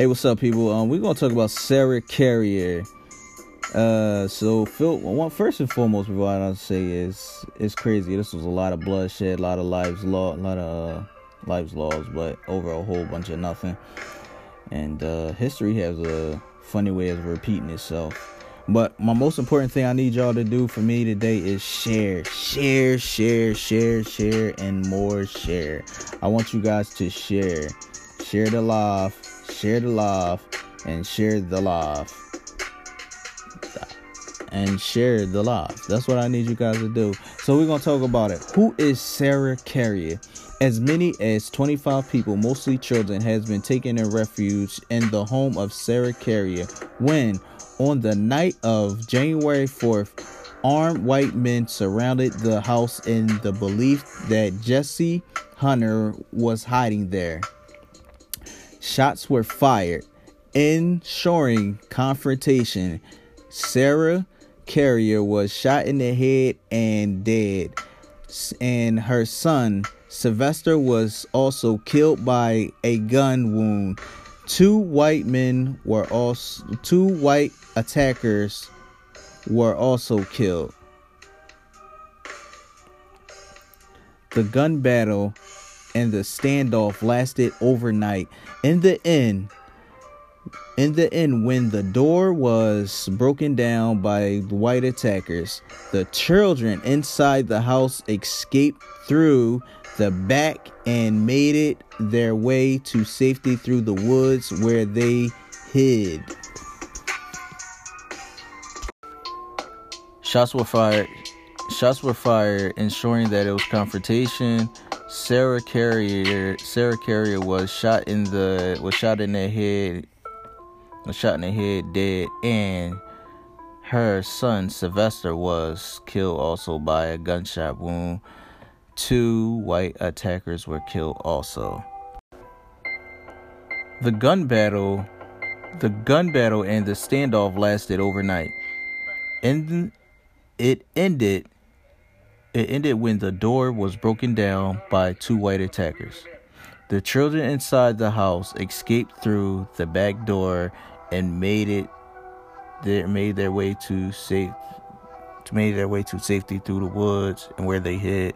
Hey, what's up, people? Um, we're gonna talk about Sarah Carrier. Uh, so Phil, well, first and foremost, before I don't say is it's crazy. This was a lot of bloodshed, a lot of lives lost, a lot of uh, lives lost, but over a whole bunch of nothing. And uh, history has a funny way of repeating itself. But my most important thing I need y'all to do for me today is share, share, share, share, share, and more share. I want you guys to share, share the live, share the love, and share the love. And share the love. That's what I need you guys to do. So we're gonna talk about it. Who is Sarah Carrier? As many as 25 people, mostly children, has been taken in refuge in the home of Sarah Carrier when, on the night of January 4th, armed white men surrounded the house in the belief that Jesse Hunter was hiding there. Shots were fired, ensuring confrontation. Sarah Carrier was shot in the head and dead, and her son Sylvester was also killed by a gun wound. Two white men were also two white attackers were also killed. The gun battle and the standoff lasted overnight. In the end, in the end, when the door was broken down by the white attackers, the children inside the house escaped through the back and made it their way to safety through the woods where they hid. Shots were fired. Shots were fired, ensuring that it was confrontation. Sarah Carrier, Sarah Carrier was shot in the was shot in the head, was shot in the head, dead, and her son Sylvester was killed also by a gunshot wound. Two white attackers were killed also. The gun battle the gun battle and the standoff lasted overnight. And it ended it ended when the door was broken down by two white attackers. The children inside the house escaped through the back door and made it they made their way to safe made their way to safety through the woods and where they hid.